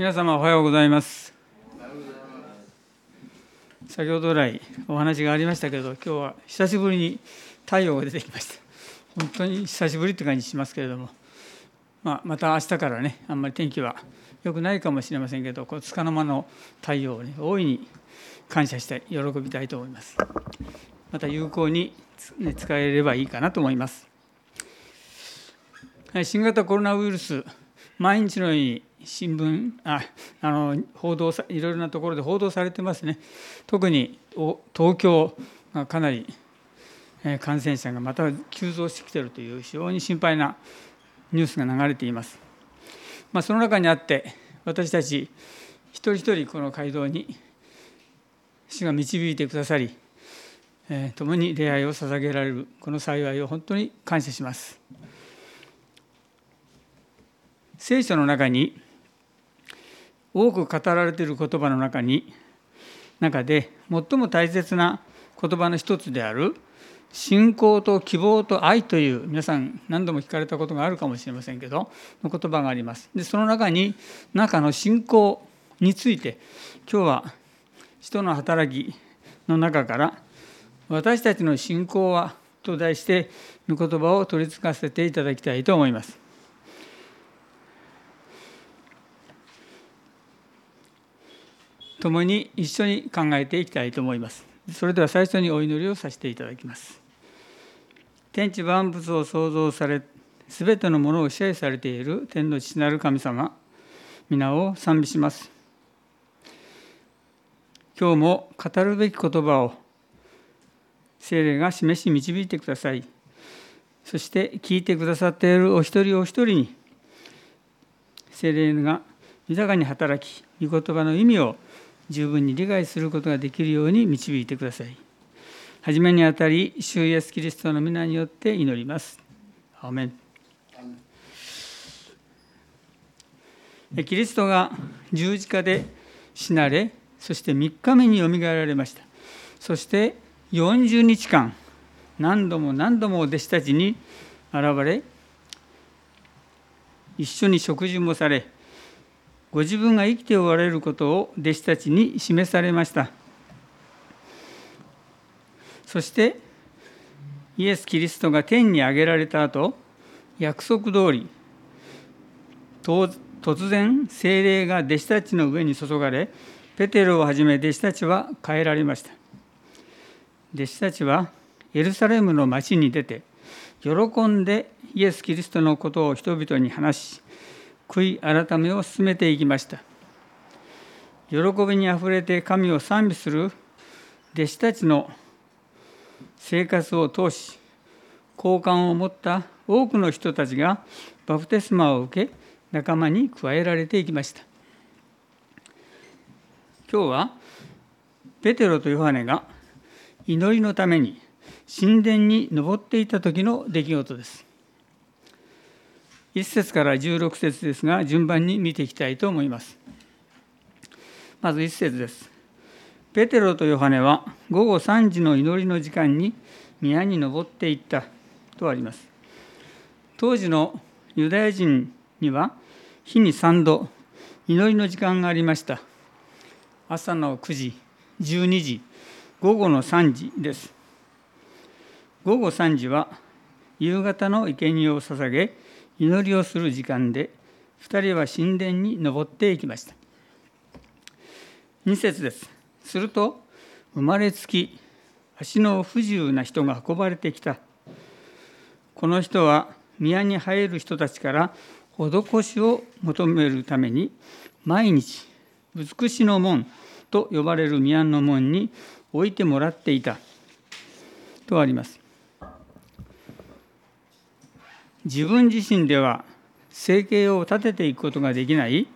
皆様おはようございます。先ほど来お話がありましたけど今日は久しぶりに太陽が出てきました。本当に久しぶりって感じしますけれども、まあ、また明日からねあんまり天気は良くないかもしれませんけどこの束の間の太陽をね大いに感謝したい喜びたいと思います。また有効にね使えればいいかなと思います。新型コロナウイルス毎日のように新聞ああの報道さいろいろなところで報道されてますね。特に東京がかなり感染者がまた急増してきているという非常に心配なニュースが流れています、まあ、その中にあって私たち一人一人この街道に主が導いてくださり、えー、共に礼拝を捧げられるこの幸いを本当に感謝します。聖書の中に多く語られている言葉の中に中で最も大切な言葉の一つである信仰と希望と愛という皆さん何度も聞かれたことがあるかもしれませんけどの言葉があります。でその中に中の信仰について今日は人の働きの中から私たちの信仰はと題して御言葉を取り付かせていただきたいと思います。共に一緒に考えていきたいと思います。それでは最初にお祈りをさせていただきます。天地万物を創造され、すべてのものを支配されている天の父なる神様、皆を賛美します。今日も語るべき言葉を聖霊が示し導いてください。そして聞いてくださっているお一人お一人に聖霊が豊かに働き、御言葉の意味を十分に理解することができるように導いてください。はじめにあたり、主イエスキリストの皆によって祈ります。アメンキリストが十字架で死なれ、そして3日目によみがえられました。そして40日間、何度も何度も弟子たちに現れ、一緒に食事もされ、ご自分が生きておられることを弟子たちに示されました。そしてイエス・キリストが天に上げられた後約束通り突然精霊が弟子たちの上に注がれペテロをはじめ弟子たちは変えられました。弟子たちはエルサレムの町に出て喜んでイエス・キリストのことを人々に話し悔い改めを進めていきました。喜びにあふれて神を賛美する弟子たちの生活を通し好感を持った多くの人たちがバプテスマを受け仲間に加えられていきました。今日はペテロとヨハネが祈りのために神殿に登っていた時の出来事です。1節から16節ですが、順番に見ていきたいと思います。まず1節です。ペテロとヨハネは午後3時の祈りの時間に宮に登っていったとあります。当時のユダヤ人には日に3度祈りの時間がありました。朝の9時、12時、午後の3時です。午後3時は夕方の生贄を捧げ、祈りをする時間で2人は神殿に登っていきました。2節です。すると生まれつき足の不自由な人が運ばれてきた。この人は宮に入る人たちから施しを求めるために毎日美しの門と呼ばれる宮の門に置いてもらっていた。とあります。自分自身では生計を立てていくことができない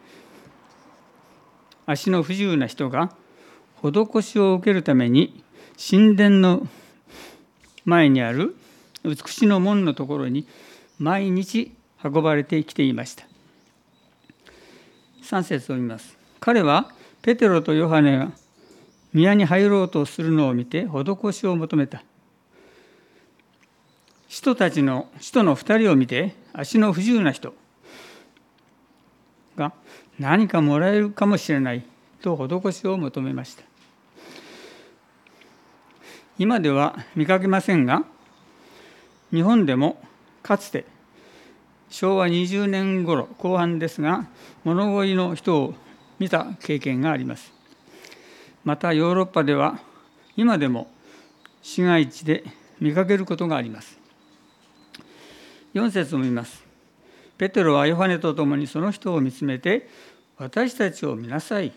足の不自由な人が施しを受けるために神殿の前にある美しの門のところに毎日運ばれてきていました。3節を見ます。彼はペテロとヨハネが宮に入ろうとするのを見て施しを求めた。使徒たちの使徒の2人を見て足の不自由な人が何かもらえるかもしれないと施しを求めました。今では見かけませんが日本でもかつて昭和20年頃後半ですが物乞いの人を見た経験があります。またヨーロッパでは今でも市街地で見かけることがあります。4節を見ます。ペテロはヨハネと共にその人を見つめて私たちを見なさい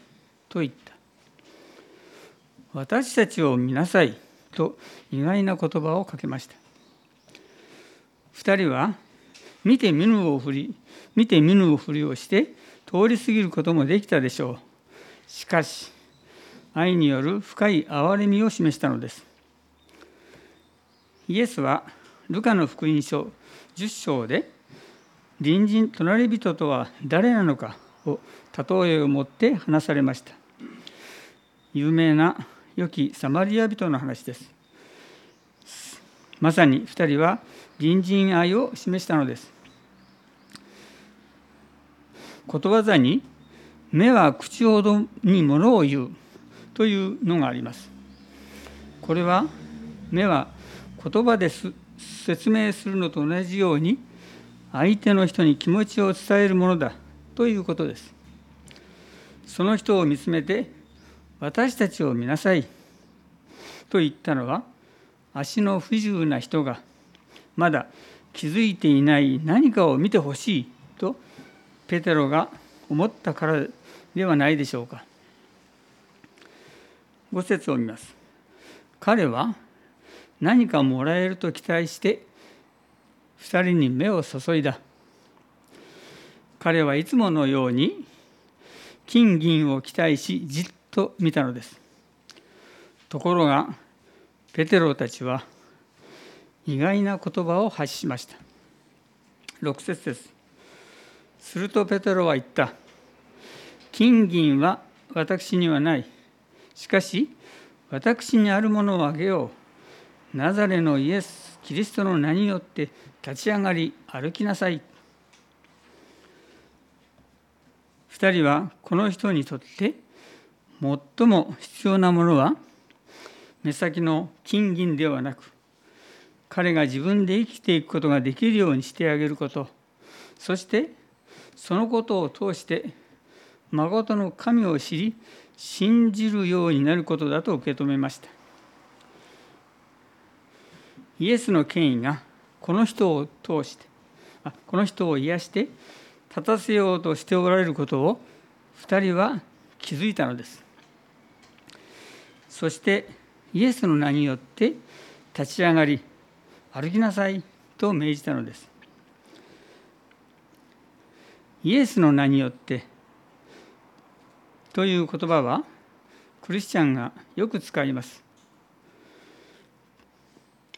と言った。私たちを見なさいと意外な言葉をかけました。2人は見て見ぬを振り見て見ぬを振りをして通り過ぎることもできたでしょう。しかし愛による深い憐れみを示したのです。イエスはルカの福音書10章で隣人隣人とは誰なのかを例えを持って話されました。有名な良きサマリア人の話です。まさに2人は隣人愛を示したのです。ことわざに目は口ほどにものを言うというのがあります。これは目は言葉です説明するのと同じように相手の人に気持ちを伝えるものだということですその人を見つめて私たちを見なさいと言ったのは足の不自由な人がまだ気づいていない何かを見てほしいとペテロが思ったからではないでしょうか。5節を見ます。彼は何かもらえると期待して2人に目を注いだ。彼はいつものように金銀を期待しじっと見たのです。ところがペテロたちは意外な言葉を発しました。6節です。するとペテロは言った。金銀は私にはない。しかし私にあるものをあげよう。ナザレのイエス・キリストの名によって立ち上がり歩きなさい。2人はこの人にとって最も必要なものは目先の金銀ではなく彼が自分で生きていくことができるようにしてあげること。そしてそのことを通して誠の神を知り信じるようになることだと受け止めました。イエスの権威がこの人を通してこの人を癒して立たせようとしておられることを2人は気づいたのです。そしてイエスの名によって立ち上がり歩きなさいと命じたのです。イエスの名によってという言葉はクリスチャンがよく使います。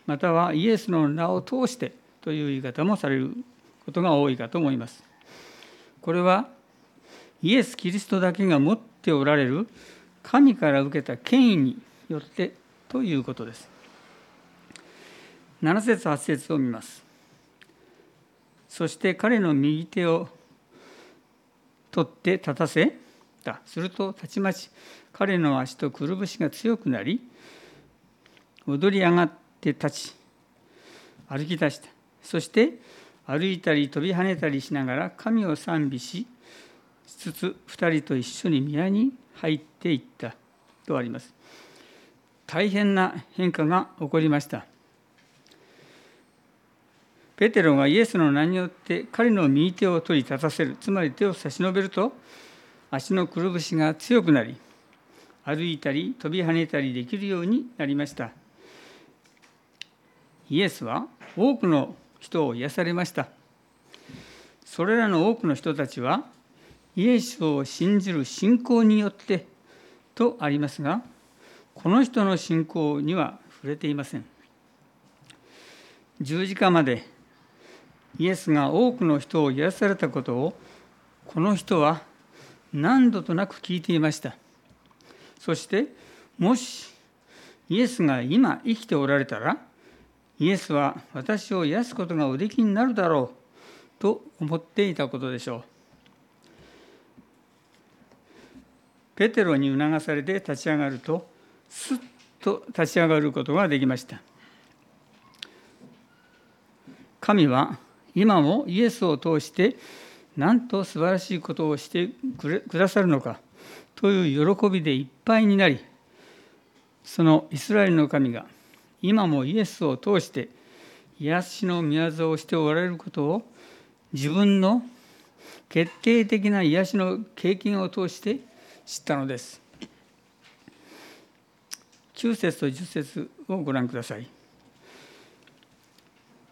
またはイエスの名を通してという言い方もされることが多いかと思います。これはイエス・キリストだけが持っておられる神から受けた権威によってということです。7節8節を見ます。そして彼の右手を取って立たせた。するとたちまち彼の足とくるぶしが強くなり踊り上がって立ち歩き出した。そして歩いたり飛び跳ねたりしながら神を賛美しつつ2人と一緒に宮に入っていった。とあります。大変な変化が起こりました。ペテロがイエスの名によって彼の右手を取り立たせる。つまり手を差し伸べると足のくるぶしが強くなり歩いたり飛び跳ねたりできるようになりました。イエスは多くの人を癒されました。それらの多くの人たちはイエスを信じる信仰によってとありますがこの人の信仰には触れていません。十字架までイエスが多くの人を癒されたことをこの人は何度となく聞いていました。そしてもしイエスが今生きておられたらイエスは私を癒すことがおできになるだろうと思っていたことでしょう。ペテロに促されて立ち上がるとすっと立ち上がることができました。神は今もイエスを通してなんと素晴らしいことをしてくださるのかという喜びでいっぱいになりそのイスラエルの神が今もイエスを通して癒しの宮沢をしておられることを自分の決定的な癒しの経験を通して知ったのです。9節と10節をご覧ください。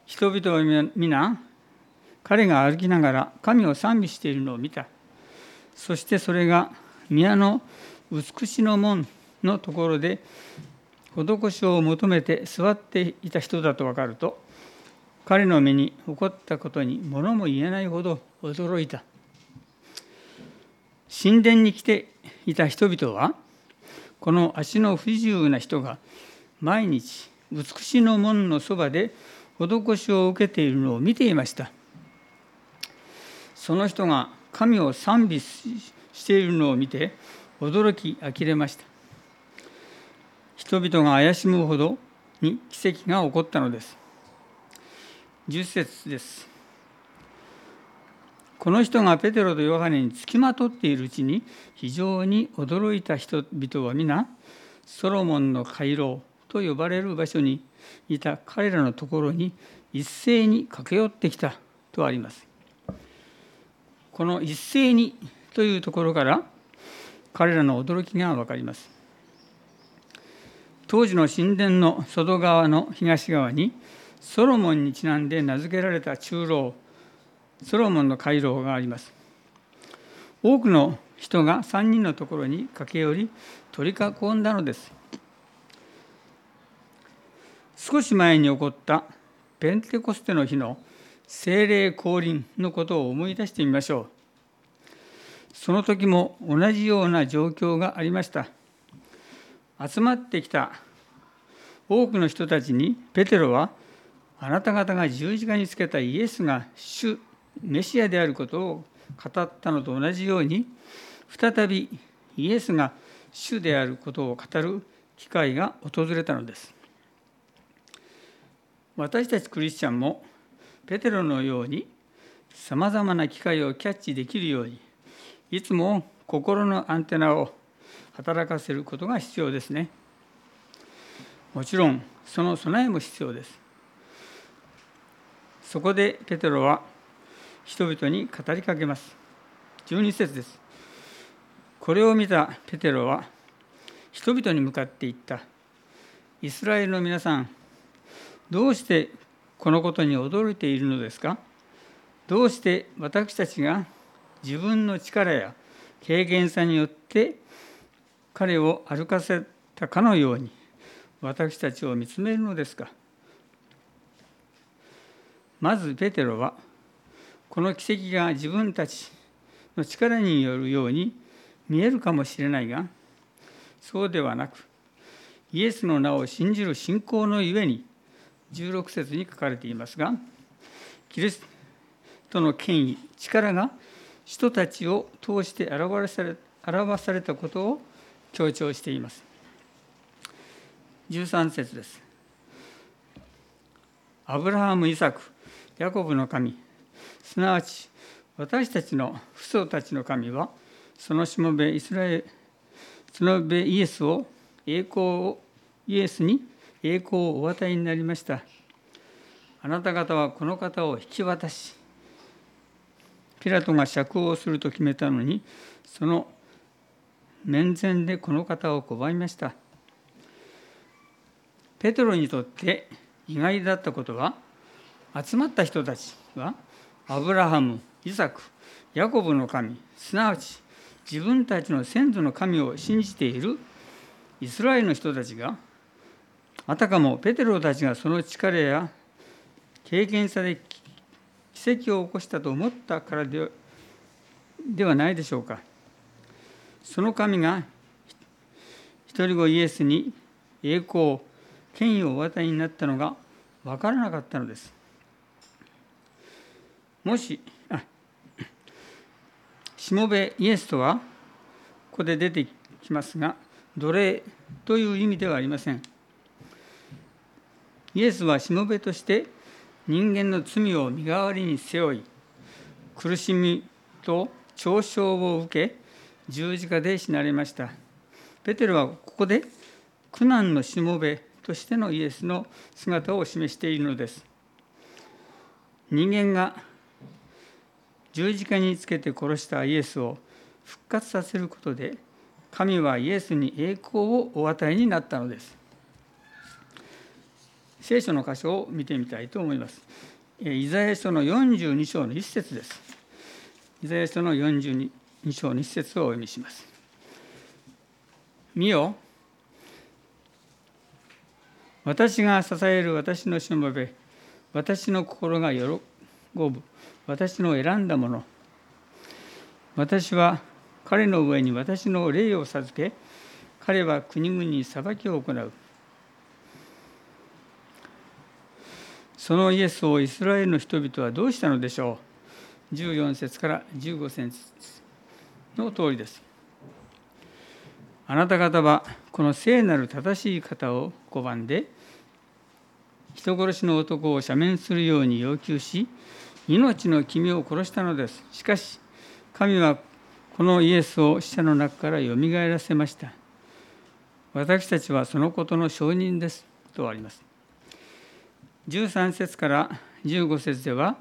人々は皆彼が歩きながら神を賛美しているのを見た。そしてそれが宮の美しの門のところで施しを求めて座っていた人だと分かると彼の目に起こったことに物も言えないほど驚いた。神殿に来ていた人々はこの足の不自由な人が毎日美しの門のそばで施しを受けているのを見ていました。その人が神を賛美しているのを見て驚き呆れました。人々が怪しむほどに奇跡が起こったのです10節です。この人がペテロとヨハネにつきまとっているうちに非常に驚いた人々は皆ソロモンの回廊と呼ばれる場所にいた彼らのところに一斉に駆け寄ってきたとあります。この一斉にというところから彼らの驚きが分かります。当時の神殿の外側の東側にソロモンにちなんで名付けられた中老ソロモンの回廊があります。多くの人が3人のところに駆け寄り取り囲んだのです。少し前に起こったペンテコステの日の精霊降臨のことを思い出してみましょう。その時も同じような状況がありました。集まってきた多くの人たちにペテロはあなた方が十字架につけたイエスが主メシアであることを語ったのと同じように再びイエスが主であることを語る機会が訪れたのです。私たちクリスチャンもペテロのようにさまざまな機会をキャッチできるようにいつも心のアンテナを働かせることが必要ですねもちろんその備えも必要ですそこでペテロは人々に語りかけます。12節です。これを見たペテロは人々に向かって言った。イスラエルの皆さん、どうしてこのことに驚いているのですか？どうして私たちが自分の力や経験さによって彼を歩かせたかのように私たちを見つめるのですか。まずペテロはこの奇跡が自分たちの力によるように見えるかもしれないがそうではなくイエスの名を信じる信仰のゆえに16節に書かれていますがキリストの権威力が人たちを通して表され表されたことを強調しています。13節です。アブラハム・イサクヤコブの神すなわち私たちの父祖たちの神はそのしもべイスラエルそのべイエスを栄光をイエスに栄光をお与えになりました。あなた方はこの方を引き渡しピラトが釈放すると決めたのにその面前でこの方を拒みました。ペトロにとって意外だったことは集まった人たちはアブラハムイサクヤコブの神すなわち自分たちの先祖の神を信じているイスラエルの人たちがあたかもペテロたちがその力や経験さで奇跡を起こしたと思ったからでではないでしょうか。その神が一人子イエスに栄光権威をお与えになったのが分からなかったのです。もししもべイエスとはここで出てきますが奴隷という意味ではありません。イエスはしもべとして人間の罪を身代わりに背負い苦しみと嘲笑を受け十字架で死なれました。ペテロはここで苦難のしもべとしてのイエスの姿を示しているのです。人間が十字架につけて殺したイエスを復活させることで神はイエスに栄光をお与えになったのです。聖書の箇所を見てみたいと思います。イザヤ書の42章の一節です。イザヤ書の42章の一節をお読みします。見よ。私が支える私のしもべ。私の心が喜ぶ。私の選んだもの。私は彼の上に私の霊を授け。彼は国々に裁きを行う。そのイエスをイスラエルの人々はどうしたのでしょう。14節から15節。の通りです。あなた方はこの聖なる正しい方を拒んで人殺しの男を赦免するように要求し命の君を殺したのです。しかし神はこのイエスを死者の中からよみがえらせました。私たちはそのことの証人です。とあります。13節から15節では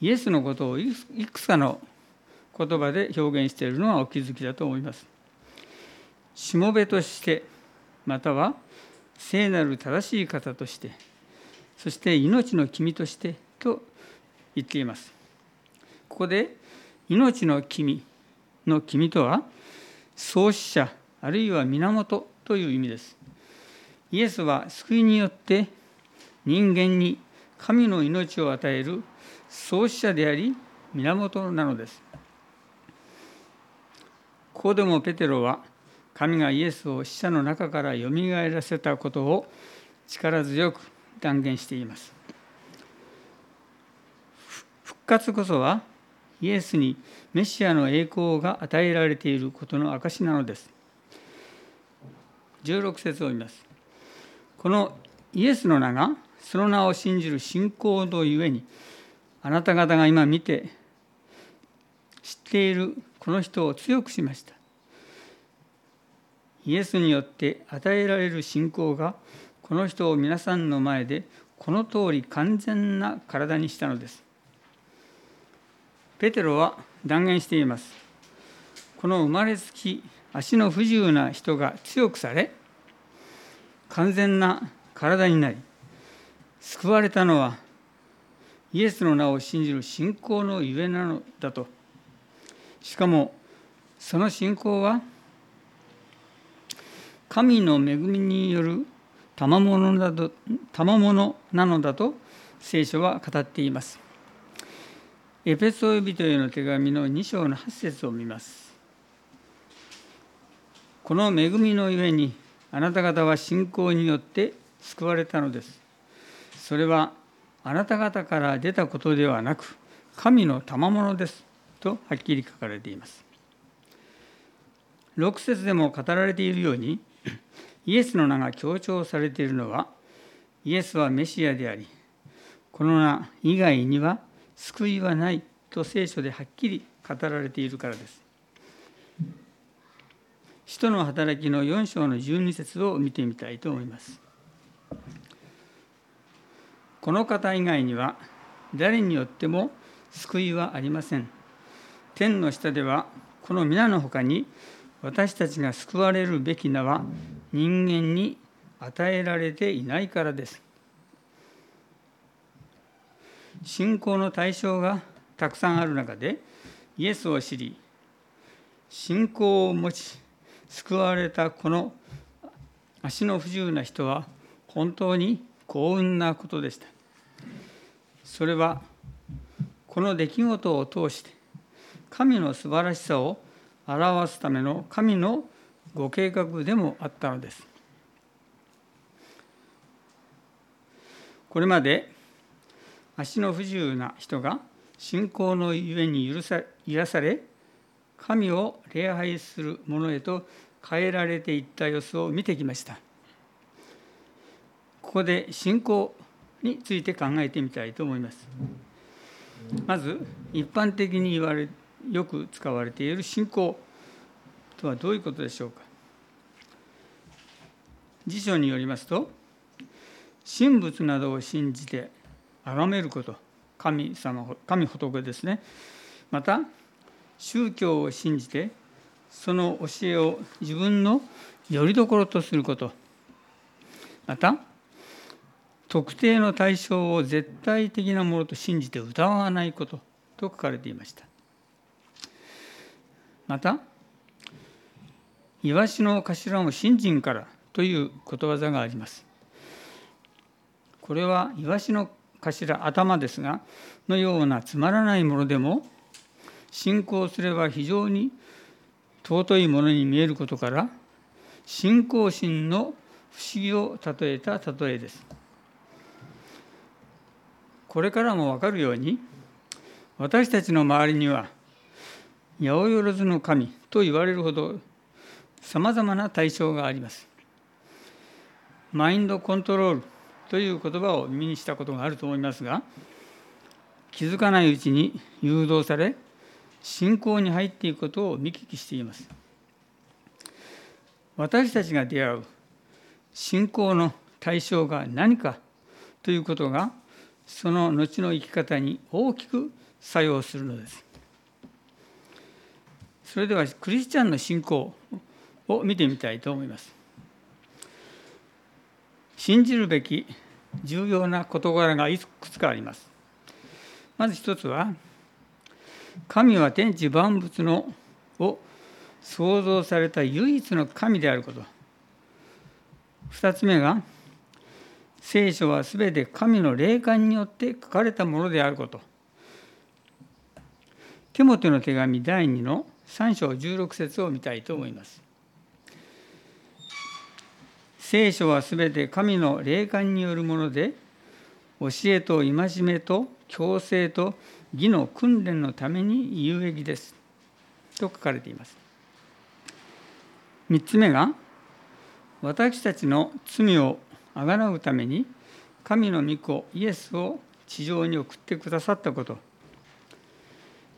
イエスのことをいくつかの言葉で表現しているのはお気づきだと思いますしもべとしてまたは聖なる正しい方としてそして命の君としてと言っています。ここで命の君の君とは創始者あるいは源という意味です。イエスは救いによって人間に神の命を与える創始者であり源なのです。ここでもペテロは神がイエスを死者の中からよみがえらせたことを力強く断言しています。復活こそはイエスにメシアの栄光が与えられていることの証なのです。16節を見ます。このイエスの名がその名を信じる信仰のゆえにあなた方が今見て知っているこの人を強くしました。イエスによって与えられる信仰がこの人を皆さんの前でこの通り完全な体にしたのです。ペテロは断言しています。この生まれつき足の不自由な人が強くされ完全な体になり救われたのはイエスの名を信じる信仰のゆえなのだと。しかもその信仰は神の恵みによる賜物など賜物なのだと聖書は語っています。エペソ人への手紙の2章の8節を見ます。この恵みのゆえにあなた方は信仰によって救われたのです。それはあなた方から出たことではなく神の賜物ですとはっきり書かれています。6節でも語られているようにイエスの名が強調されているのはイエスはメシアでありこの名以外には救いはないと聖書ではっきり語られているからです。使徒の働きの4章の12節を見てみたいと思います。この方以外には誰によっても救いはありません。天の下ではこの皆のほかに私たちが救われるべき名は人間に与えられていないからです。信仰の対象がたくさんある中でイエスを知り信仰を持ち救われたこの足の不自由な人は本当に幸運なことでした。それはこの出来事を通して神の素晴らしさを表すための神のご計画でもあったのです。これまで足の不自由な人が信仰のゆえに許さ癒され神を礼拝する者へと変えられていった様子を見てきましたここで信仰について考えてみたいと思いますまず一般的に言われよく使われている信仰とはどういうことでしょうか？辞書によりますと神仏などを信じて崇めること神様神仏ですね。また宗教を信じてその教えを自分のよりどころとすること。また特定の対象を絶対的なものと信じて疑わないことと書かれていました。また「イワシの頭も信心から」ということわざがあります。これはイワシの頭頭ですがのようなつまらないものでも信仰すれば非常に尊いものに見えることから信仰心の不思議を例えた例えです。これからも分かるように私たちの周りには八百万の神と言われるほどさまざまな対象があります。マインドコントロールという言葉を耳にしたことがあると思いますが気づかないうちに誘導され信仰に入っていくことを見聞きしています。私たちが出会う信仰の対象が何かということがその後の生き方に大きく作用するのです。それではクリスチャンの信仰を見てみたいと思います。信じるべき重要な事柄がいくつかあります。まず一つは神は天地万物のを創造された唯一の神であること。二つ目が聖書は全て神の霊感によって書かれたものであること。テモテの手紙第2の3章16節を見たいと思います。聖書はすべて神の霊感によるもので教えと戒めと強制と義の訓練のために有益です。と書かれています。3つ目が私たちの罪をあがなうために神の御子イエスを地上に送ってくださったこと。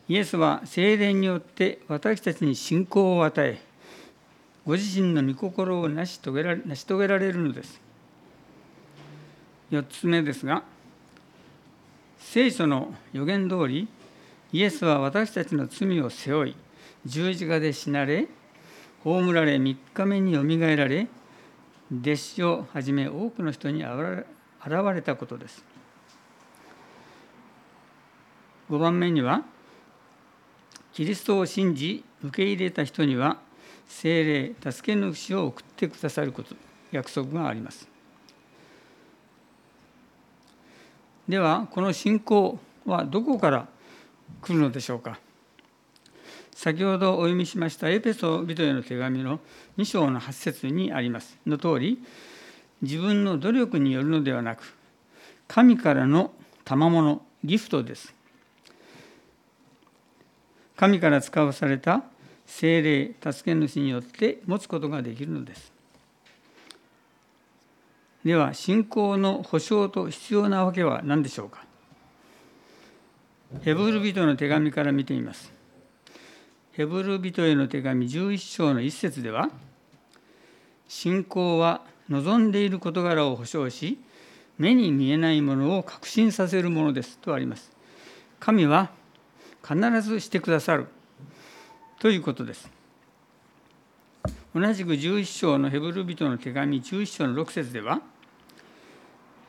イエスは精霊によって私たちに信仰を与えご自身の御心を成し遂げられ成し遂げられるのです。4つ目ですが聖書の予言通りイエスは私たちの罪を背負い十字架で死なれ葬られ3日目によみがえられ弟子をはじめ多くの人に現れたことです。5番目にはキリストを信じ受け入れた人には精霊助け主を送ってくださること約束があります。ではこの信仰はどこから来るのでしょうか。先ほどお読みしましたエペソビトへの手紙の2章の8節にあります。の通り自分の努力によるのではなく神からの賜物ギフトです。神から使わされた精霊助け主によって持つことができるのです。では信仰の保証と必要なわけは何でしょうか？ヘブル人の手紙から見てみます。ヘブル人への手紙11章の一節では信仰は望んでいる事柄を保証し目に見えないものを確信させるものですとあります。神は必ずしてくださるということです。同じく11章のヘブル人の手紙11章の6節では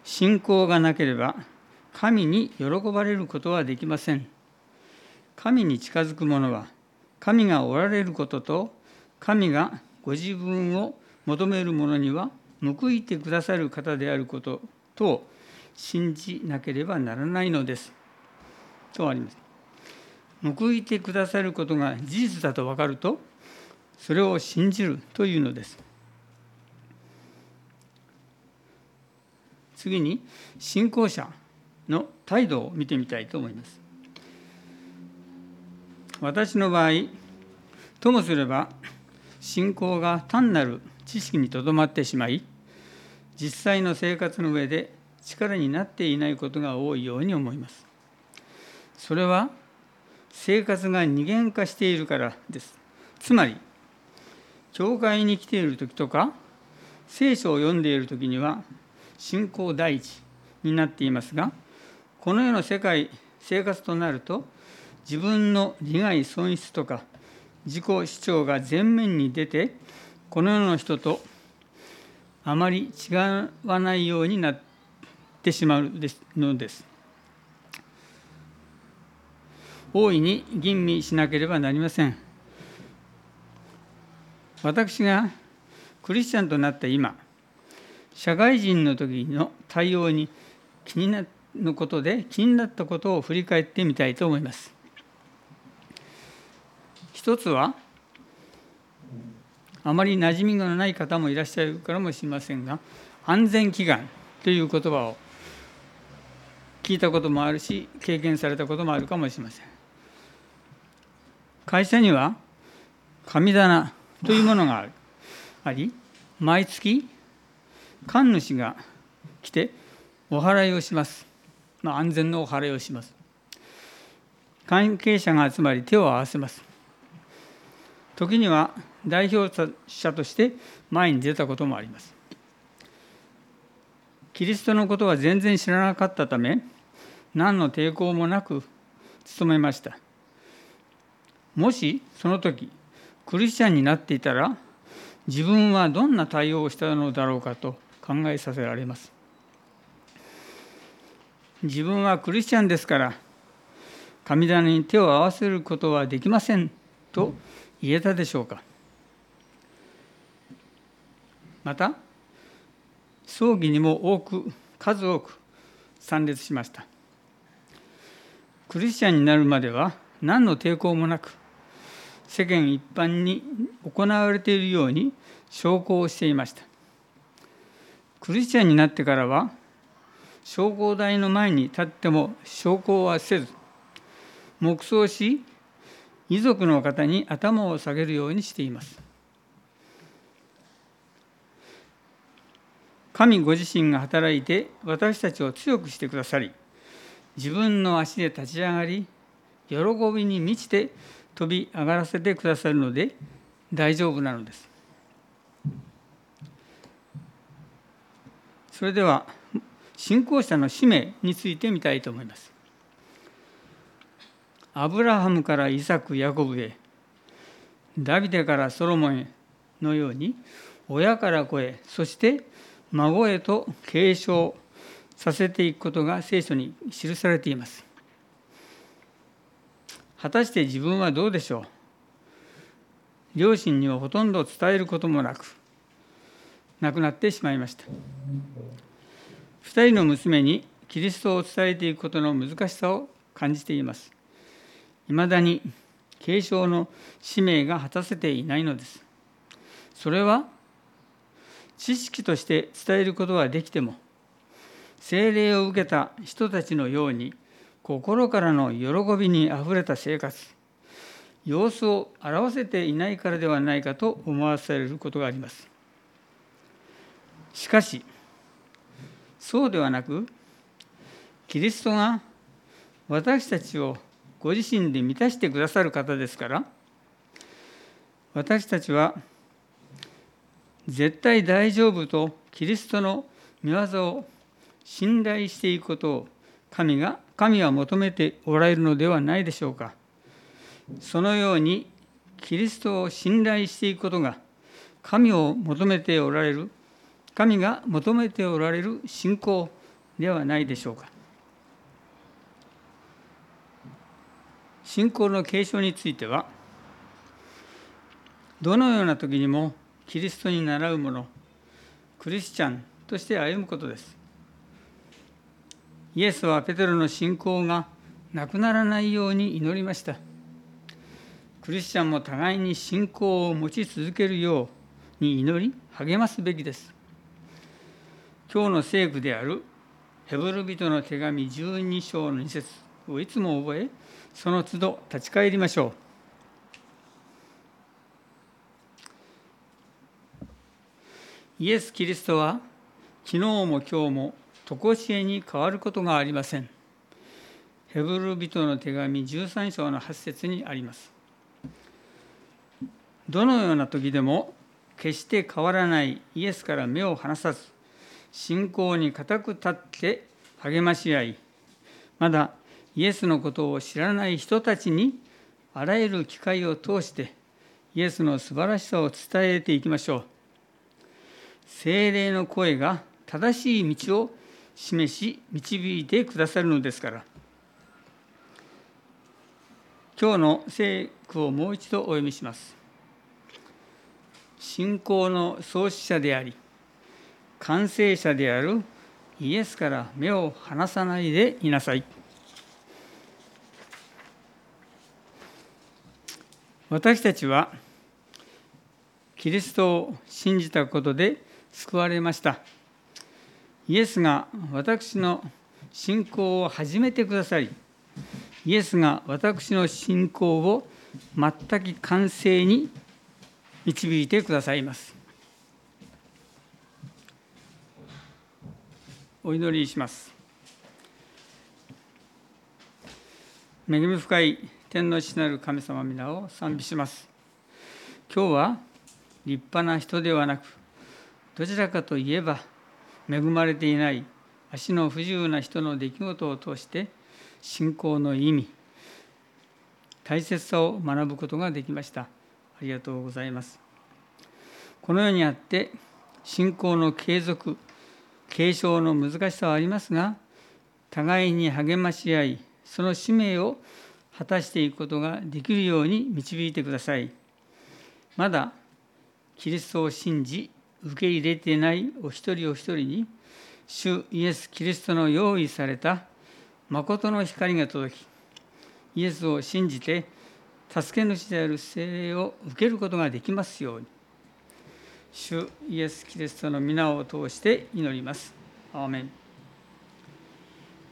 信仰がなければ神に喜ばれることはできません。神に近づく者は神がおられることと神がご自分を求める者には報いてくださる方であることと信じなければならないのです。とあります。報いてくださることが事実だと分かるとそれを信じるというのです。次に信仰者の態度を見てみたいと思います。私の場合ともすれば信仰が単なる知識にとどまってしまい実際の生活の上で力になっていないことが多いように思います。それは生活が二元化しているからですつまり教会に来ている時とか聖書を読んでいる時には信仰第一になっていますがこの世の世界生活となると自分の利害損失とか自己主張が前面に出てこの世の人とあまり違わないようになってしまうのです。大いに吟味しなければなりません。私がクリスチャンとなった今、社会人の時の対応に気になのことで気になったことを振り返ってみたいと思います。一つはあまり馴染みがない方もいらっしゃるからもしれませんが安全祈願という言葉を聞いたこともあるし経験されたこともあるかもしれません会社には神棚というものがあり毎月神主が来てお祓いをします、まあ、安全のお祓いをします。関係者が集まり手を合わせます。時には代表者として前に出たこともあります。キリストのことは全然知らなかったため何の抵抗もなく務めました。もしその時クリスチャンになっていたら自分はどんな対応をしたのだろうかと考えさせられます。自分はクリスチャンですから神棚に手を合わせることはできませんと言えたでしょうか。また葬儀にも多く数多く参列しました。クリスチャンになるまでは何の抵抗もなく世間一般に行われているように証拠をしていました。クリスチャンになってからは証拠台の前に立っても証拠はせず黙想し遺族の方に頭を下げるようにしています。神ご自身が働いて私たちを強くしてくださり自分の足で立ち上がり喜びに満ちて飛び上がらせてくださるので大丈夫なのです。それでは信仰者の使命について見たいと思います。アブラハムからイサク・ヤコブへダビデからソロモンへのように親から子へそして孫へと継承させていくことが聖書に記されています。果たして自分はどうでしょう？両親にはほとんど伝えることもなく亡くなってしまいました。2人の娘にキリストを伝えていくことの難しさを感じています。いまだに継承の使命が果たせていないのです。それは知識として伝えることはできても精霊を受けた人たちのように心からの喜びにあふれた生活。様子を表せていないからではないかと思わされることがあります。しかしそうではなくキリストが私たちをご自身で満たしてくださる方ですから私たちは絶対大丈夫とキリストの御業を信頼していくことを神が神は求めておられるのではないでしょうか。そのようにキリストを信頼していくことが神を求めておられる神が求めておられる信仰ではないでしょうか。信仰の継承についてはどのような時にもキリストに倣うものクリスチャンとして歩むことです。イエスはペテロの信仰がなくならないように祈りました。クリスチャンも互いに信仰を持ち続けるように祈り励ますべきです。今日の聖句であるヘブル人の手紙12章の2節をいつも覚えその都度立ち返りましょう。イエス・キリストは昨日も今日も常しえに変わることがありません。ヘブル人の手紙13章の8節にあります。どのような時でも決して変わらないイエスから目を離さず信仰に固く立って励まし合いまだイエスのことを知らない人たちにあらゆる機会を通してイエスの素晴らしさを伝えていきましょう精霊の声が正しい道を示し導いてくださるのですから。今日の聖句をもう一度お読みします。信仰の創始者であり完成者であるイエスから目を離さないでいなさい。私たちはキリストを信じたことで救われました。イエスが私の信仰を始めてくださりイエスが私の信仰を全く完成に導いてくださいます。お祈りします。恵み深い天の父なる神様皆を賛美します。今日は立派な人ではなくどちらかといえば恵まれていない足の不自由な人の出来事を通して信仰の意味大切さを学ぶことができました。ありがとうございます。このようにあって信仰の継続継承の難しさはありますが互いに励まし合いその使命を果たしていくことができるように導いてください。まだキリストを信じ受け入れていないお一人お一人に主イエス・キリストの用意された誠の光が届きイエスを信じて助け主である精霊を受けることができますように主イエス・キリストの皆を通して祈ります。アーメン